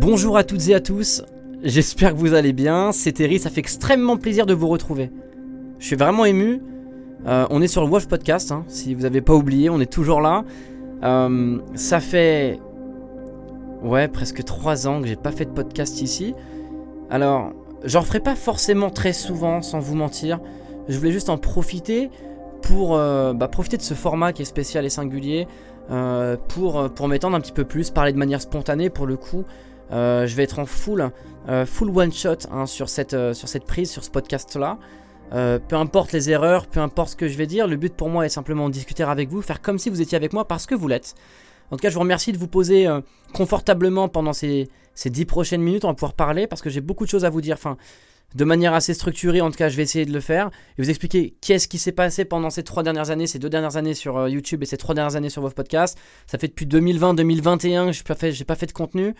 Bonjour à toutes et à tous, j'espère que vous allez bien, c'est Terry, ça fait extrêmement plaisir de vous retrouver. Je suis vraiment ému, euh, on est sur le Wolf Podcast, hein, si vous n'avez pas oublié, on est toujours là. Euh, ça fait ouais presque 3 ans que j'ai pas fait de podcast ici. Alors, j'en ferai pas forcément très souvent sans vous mentir, je voulais juste en profiter pour euh, bah, profiter de ce format qui est spécial et singulier, pour, pour m'étendre un petit peu plus, parler de manière spontanée pour le coup. Euh, je vais être en full, euh, full one shot hein, sur, cette, euh, sur cette prise, sur ce podcast là. peu importe les erreurs, peu importe ce que je vais dire, le but pour moi est simplement de discuter avec vous, faire comme si vous étiez avec moi parce que vous l'êtes. En tout cas, je vous remercie de vous poser confortablement pendant ces, ces 10 prochaines minutes. On va pouvoir parler parce que j'ai beaucoup de choses à vous dire. Enfin, de manière assez structurée, en tout cas, je vais essayer de le faire et vous expliquer qu'est-ce qui s'est passé pendant ces 3 dernières années, ces 2 dernières années sur YouTube et ces 3 dernières années sur vos podcasts. Ça fait depuis 2020-2021 que je n'ai pas fait de contenu.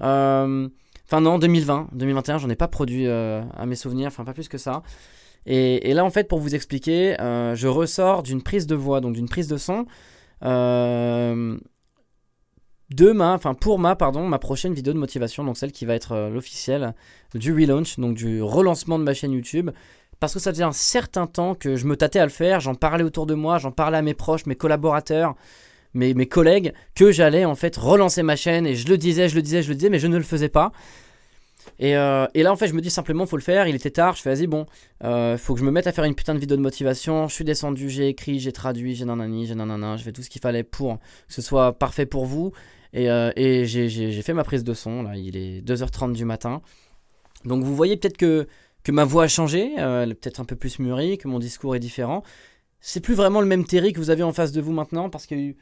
Euh, enfin non, 2020, 2021, j'en ai pas produit euh, à mes souvenirs, enfin pas plus que ça. Et, là en fait pour vous expliquer, euh, je ressors d'une prise de voix, donc d'une prise de son. ma, enfin pour ma, pardon, ma prochaine vidéo de motivation, donc celle qui va être l'officielle du relaunch, donc du relancement de ma chaîne YouTube parce que ça faisait un certain temps que je me tâtais à le faire, j'en parlais autour de moi, j'en parlais à mes proches, mes collaborateurs, mes, collègues que j'allais en fait relancer ma chaîne et je le disais, je le disais, je le disais, mais je ne le faisais pas. Et, euh, et, là, en fait, je me dis simplement, faut le faire. Il était tard. Je fais, vas-y, bon, euh, faut que je me mette à faire une putain de vidéo de motivation. Je suis descendu, j'ai écrit, j'ai traduit, j'ai nanani, j'ai nanana. Je fais tout ce qu'il fallait pour que ce soit parfait pour vous. Et, euh, et j'ai fait ma prise de son. Là, il est 2h30 du matin. Donc, vous voyez peut-être que, que ma voix a changé, elle est peut-être un peu plus mûrie, que mon discours est différent. C'est plus vraiment le même Terry que vous avez en face de vous maintenant parce qu'il y a eu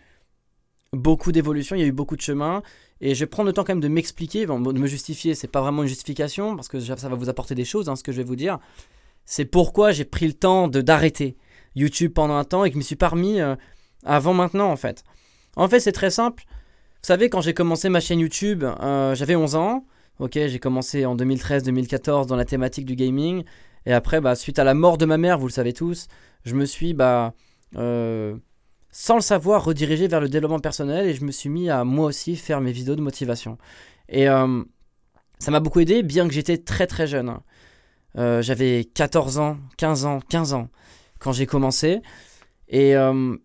beaucoup d'évolutions, il y a eu beaucoup de chemin. Et je vais prendre le temps quand même de m'expliquer, de me justifier. C'est pas vraiment une justification parce que ça va vous apporter des choses, hein, ce que je vais vous dire. C'est pourquoi j'ai pris le temps de d'arrêter YouTube pendant un temps et que je m'y suis pas euh, avant maintenant en fait. En fait, c'est très simple. Vous savez, quand j'ai commencé ma chaîne YouTube, euh, j'avais 11 ans. Ok, j'ai commencé en 2013-2014 dans la thématique du gaming. Et après, bah, suite à la mort de ma mère, vous le savez tous, je me suis bah, euh, sans le savoir, redirigé vers le développement personnel et je me suis mis à moi aussi faire mes vidéos de motivation. Et euh, ça m'a beaucoup aidé, bien que j'étais très très jeune. Euh, j'avais 14 ans, 15 ans, 15 ans quand j'ai commencé. Et euh,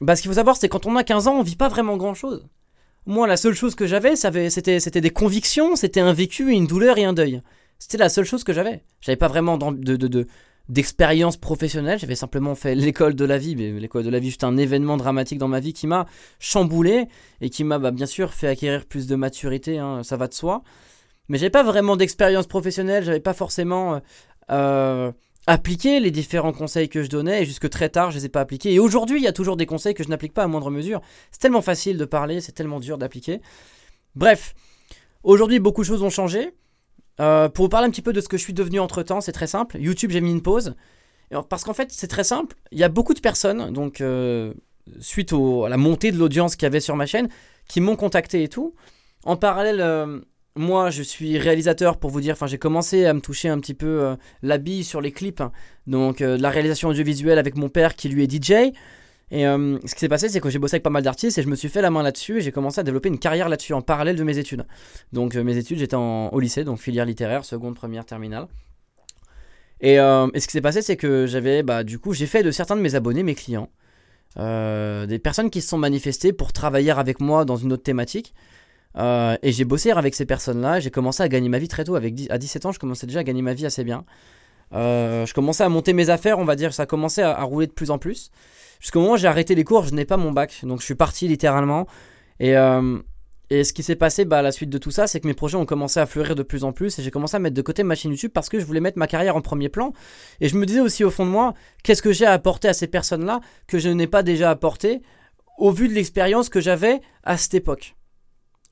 bah, ce qu'il faut savoir, c'est quand on a 15 ans, on vit pas vraiment grand chose. Moi, la seule chose que j'avais, c'était, des convictions, c'était un vécu, une douleur et un deuil. C'était la seule chose que j'avais. J'avais pas vraiment de, de, de, d'expérience professionnelle. J'avais simplement fait l'école de la vie, mais l'école de la vie, juste un événement dramatique dans ma vie qui m'a chamboulé et qui m'a bah, bien sûr fait acquérir plus de maturité, hein, ça va de soi. Mais j'avais pas vraiment d'expérience professionnelle, j'avais pas forcément euh, euh, appliqué les différents conseils que je donnais et jusque très tard je les ai pas appliqués. Et aujourd'hui, il y a toujours des conseils que je n'applique pas à moindre mesure. C'est tellement facile de parler, c'est tellement dur d'appliquer. Bref, aujourd'hui beaucoup de choses ont changé. Euh, pour vous parler un petit peu de ce que je suis devenu entre temps, c'est très simple. YouTube, j'ai mis une pause. parce qu'en fait, c'est très simple. Il y a beaucoup de personnes, donc euh, suite à la montée de l'audience qu'il y avait sur ma chaîne, qui m'ont contacté et tout. En parallèle, euh, moi, je suis réalisateur pour vous dire. Enfin, j'ai commencé à me toucher un petit peu l'habit sur les clips. donc, de la réalisation audiovisuelle avec mon père qui lui est DJ. Et euh, ce qui s'est passé, c'est que j'ai bossé avec pas mal d'artistes et je me suis fait la main là-dessus et j'ai commencé à développer une carrière là-dessus en parallèle de mes études. Donc euh, mes études, j'étais au lycée, donc filière littéraire, seconde, première, terminale. Et, euh, ce qui s'est passé, c'est que j'avais, bah, du coup, j'ai fait de certains de mes abonnés mes clients. des personnes qui se sont manifestées pour travailler avec moi dans une autre thématique. et j'ai bossé avec ces personnes-là. J'ai commencé à gagner ma vie très tôt. Avec à 17 ans, je commençais déjà à gagner ma vie assez bien. Je commençais à monter mes affaires, on va dire. Ça a commencé à rouler de plus en plus. Jusqu'au moment où j'ai arrêté les cours, je n'ai pas mon bac. Donc je suis parti littéralement. Et, euh, ce qui s'est passé bah, à la suite de tout ça, c'est que mes projets ont commencé à fleurir de plus en plus. Et j'ai commencé à mettre de côté ma chaîne YouTube parce que je voulais mettre ma carrière en premier plan. Et je me disais aussi au fond de moi, qu'est-ce que j'ai à apporter à ces personnes-là que je n'ai pas déjà apporté au vu de l'expérience que j'avais à cette époque?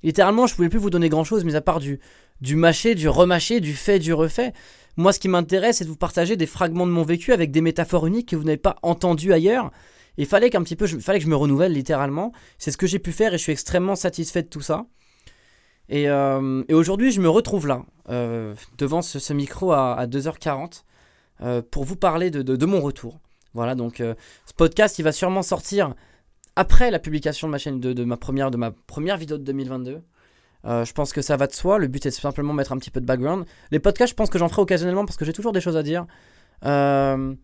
Littéralement, je pouvais plus vous donner grand-chose, mais à part du, du mâché, du remâché, du fait, du refait. Moi, ce qui m'intéresse, c'est de vous partager des fragments de mon vécu avec des métaphores uniques que vous n'avez pas entendues ailleurs il fallait qu'un petit peu, fallait que je me renouvelle littéralement. C'est ce que j'ai pu faire et je suis extrêmement satisfait de tout ça. Et, euh, aujourd'hui, je me retrouve là, euh, devant ce, micro à, 2h40, euh, pour vous parler de, mon retour. Voilà, donc ce podcast, il va sûrement sortir après la publication de ma chaîne, de, ma, première, de ma première vidéo de 2022. Euh, je pense que ça va de soi. Le but est de simplement mettre un petit peu de background. Les podcasts, je pense que j'en ferai occasionnellement parce que j'ai toujours des choses à dire. Euh,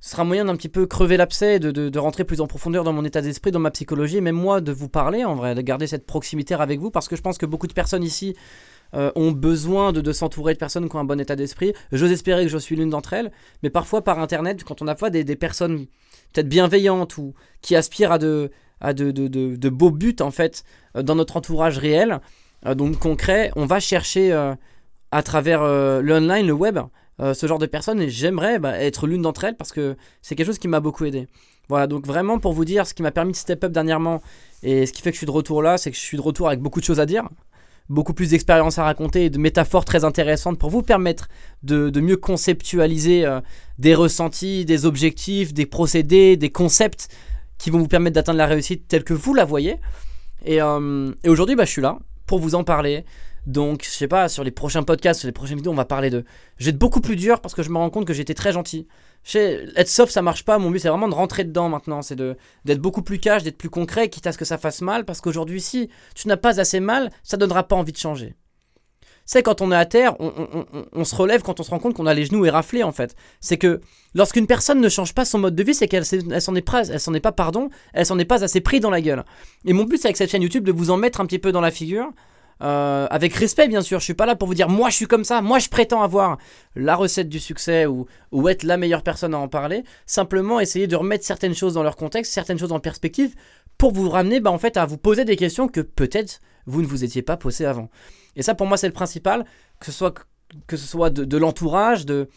ce sera moyen d'un petit peu crever l'abcès, de, de, rentrer plus en profondeur dans mon état d'esprit, dans ma psychologie, et même moi de vous parler en vrai, de garder cette proximité avec vous parce que je pense que beaucoup de personnes ici euh, ont besoin de, de s'entourer de personnes qui ont un bon état d'esprit. J'ose espérer que je suis l'une d'entre elles, mais parfois par internet, quand on a pas des, des personnes peut-être bienveillantes ou qui aspirent à de, à de, de, de beaux buts en fait dans notre entourage réel, donc concret, on va chercher euh, à travers euh, l'online, le web, ce genre de personnes et j'aimerais bah, être l'une d'entre elles parce que c'est quelque chose qui m'a beaucoup aidé. Voilà, donc vraiment pour vous dire, ce qui m'a permis de step up dernièrement et ce qui fait que je suis de retour là, c'est que je suis de retour avec beaucoup de choses à dire, beaucoup plus d'expériences à raconter et de métaphores très intéressantes pour vous permettre de, mieux conceptualiser des ressentis, des objectifs, des procédés, des concepts qui vont vous permettre d'atteindre la réussite telle que vous la voyez. Et, et aujourd'hui, bah, je suis là pour vous en parler. Donc, je sais pas, sur les prochains podcasts, sur les prochaines vidéos, on va parler de. Être beaucoup plus dur parce que je me rends compte que j'étais très gentil. sais, être soft, ça marche pas. Mon but, c'est vraiment de rentrer dedans maintenant. C'est d'être beaucoup plus cash, d'être plus concret, quitte à ce que ça fasse mal. Parce qu'aujourd'hui, si tu n'as pas assez mal, ça donnera pas envie de changer. C'est quand on est à terre, on, se relève quand on se rend compte qu'on a les genoux éraflés en fait. C'est que lorsqu'une personne ne change pas son mode de vie, c'est qu'elle s'en est, pas, est pas, pardon, elle s'en est pas assez pris dans la gueule. Et mon but c'est avec cette chaîne YouTube de vous en mettre un petit peu dans la figure. Euh, avec respect bien sûr, je suis pas là pour vous dire moi je suis comme ça, moi je prétends avoir la recette du succès ou, ou être la meilleure personne à en parler, simplement essayer de remettre certaines choses dans leur contexte, certaines choses en perspective pour vous ramener bah, en fait à vous poser des questions que peut-être vous ne vous étiez pas posées avant. Et ça, pour moi, c'est le principal, que ce soit, que ce soit de, l'entourage, de,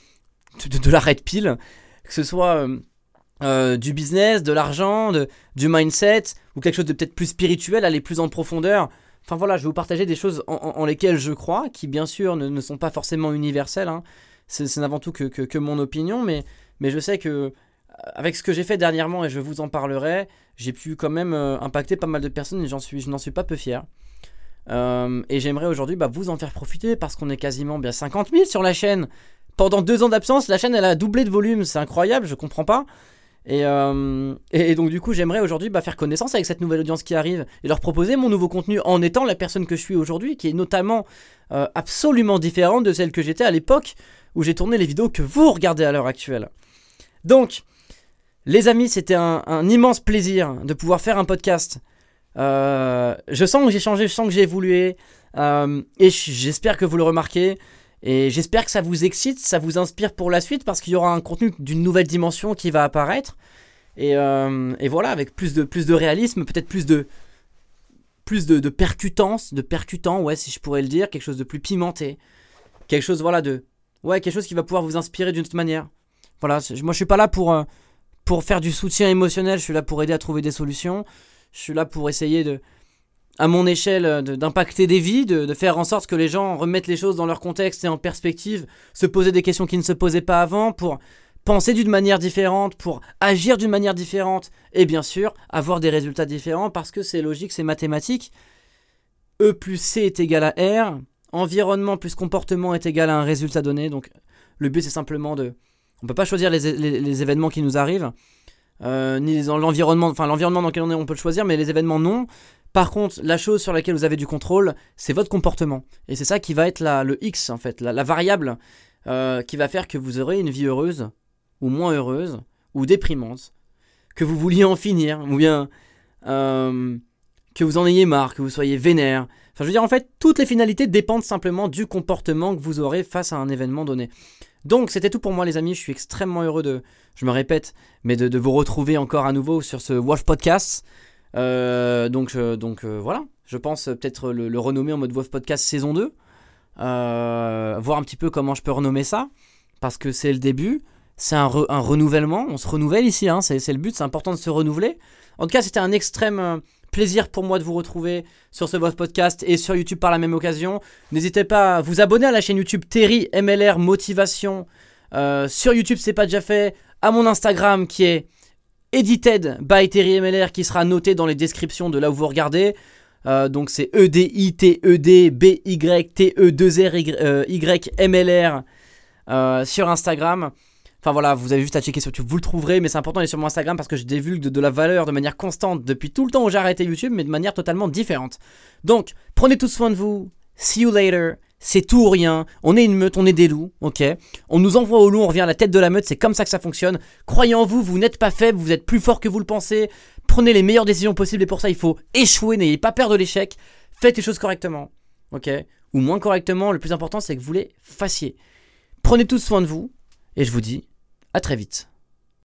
de, la red pile, que ce soit euh, euh, du business, de l'argent, du mindset, ou quelque chose de peut-être plus spirituel, aller plus en profondeur. Enfin voilà, je vais vous partager des choses en, lesquelles je crois, qui bien sûr ne, sont pas forcément universelles. Hein. C'est avant tout que, mon opinion, mais, mais je sais que euh, avec ce que j'ai fait dernièrement, et je vous en parlerai, j'ai pu quand même impacter pas mal de personnes et suis, je n'en suis pas peu fier. Euh, et j'aimerais aujourd'hui bah, vous en faire profiter parce qu'on est quasiment bien 50 000 sur la chaîne. Pendant deux ans d'absence, la chaîne elle a doublé de volume, c'est incroyable, je comprends pas. Et, euh, donc du coup j'aimerais aujourd'hui bah, faire connaissance avec cette nouvelle audience qui arrive et leur proposer mon nouveau contenu en étant la personne que je suis aujourd'hui, qui est notamment euh, absolument différente de celle que j'étais à l'époque où j'ai tourné les vidéos que vous regardez à l'heure actuelle. Donc, les amis, c'était un immense plaisir de pouvoir faire un podcast euh, je sens que j'ai changé, je sens que j'ai évolué. Euh, et j'espère que vous le remarquez. Et j'espère que ça vous excite, ça vous inspire pour la suite parce qu'il y aura un contenu d'une nouvelle dimension qui va apparaître. Et, euh, voilà, avec plus de, plus de réalisme, peut-être plus de plus de, percutance, de percutant, ouais, si je pourrais le dire, quelque chose de plus pimenté, quelque chose, voilà, de, ouais, quelque chose qui va pouvoir vous inspirer d'une autre manière. Voilà, moi je suis pas là pour pour faire du soutien émotionnel, je suis là pour aider à trouver des solutions. Je suis là pour essayer de, à mon échelle, d'impacter des vies, de, faire en sorte que les gens remettent les choses dans leur contexte et en perspective, se poser des questions qui ne se posaient pas avant, pour penser d'une manière différente, pour agir d'une manière différente, et bien sûr, avoir des résultats différents, parce que c'est logique, c'est mathématique. E plus C est égal à R, environnement plus comportement est égal à un résultat donné, donc le but c'est simplement de... On ne peut pas choisir les événements qui nous arrivent, euh, ni dans l'environnement, enfin l'environnement dans lequel on est, on peut le choisir, mais les événements non. Par contre, la chose sur laquelle vous avez du contrôle, c'est votre comportement. Et c'est ça qui va être la, le X, en fait, la, variable euh, qui va faire que vous aurez une vie heureuse, ou moins heureuse, ou déprimante, que vous vouliez en finir, ou bien euh, que vous en ayez marre, que vous soyez vénère. Enfin, je veux dire, en fait, toutes les finalités dépendent simplement du comportement que vous aurez face à un événement donné. Donc c'était tout pour moi les amis, je suis extrêmement heureux de, je me répète, mais de, vous retrouver encore à nouveau sur ce Wolf Podcast. Euh, donc donc euh, voilà, je pense peut-être le, renommer en mode Wolf Podcast saison 2. Euh, voir un petit peu comment je peux renommer ça, parce que c'est le début, c'est un, un, renouvellement, on se renouvelle ici, hein, c'est le but, c'est important de se renouveler. En tout cas c'était un extrême plaisir pour moi de vous retrouver sur ce votre podcast et sur YouTube par la même occasion. N'hésitez pas à vous abonner à la chaîne YouTube Terry MLR Motivation. Euh, sur YouTube, c'est pas déjà fait. À mon Instagram qui est Edited by Terry MLR qui sera noté dans les descriptions de là où vous regardez. Euh, donc c'est E-D-I-T-E-D-B-Y-T-E-2-R-Y-M-L-R euh, sur Instagram. Enfin voilà, vous avez juste à checker sur YouTube, vous le trouverez, mais c'est important d'aller sur mon Instagram parce que je divulgue de, la valeur de manière constante depuis tout le temps où j'ai arrêté YouTube, mais de manière totalement différente. Donc, prenez tout soin de vous. See you later. C'est tout ou rien. On est une meute, on est des loups, ok? On nous envoie au loup, on revient à la tête de la meute, c'est comme ça que ça fonctionne. Croyez en vous, vous n'êtes pas faible, vous êtes plus fort que vous le pensez. Prenez les meilleures décisions possibles et pour ça, il faut échouer, n'ayez pas peur de l'échec. Faites les choses correctement, ok? Ou moins correctement, le plus important, c'est que vous les fassiez. Prenez tous soin de vous et je vous dis à très vite.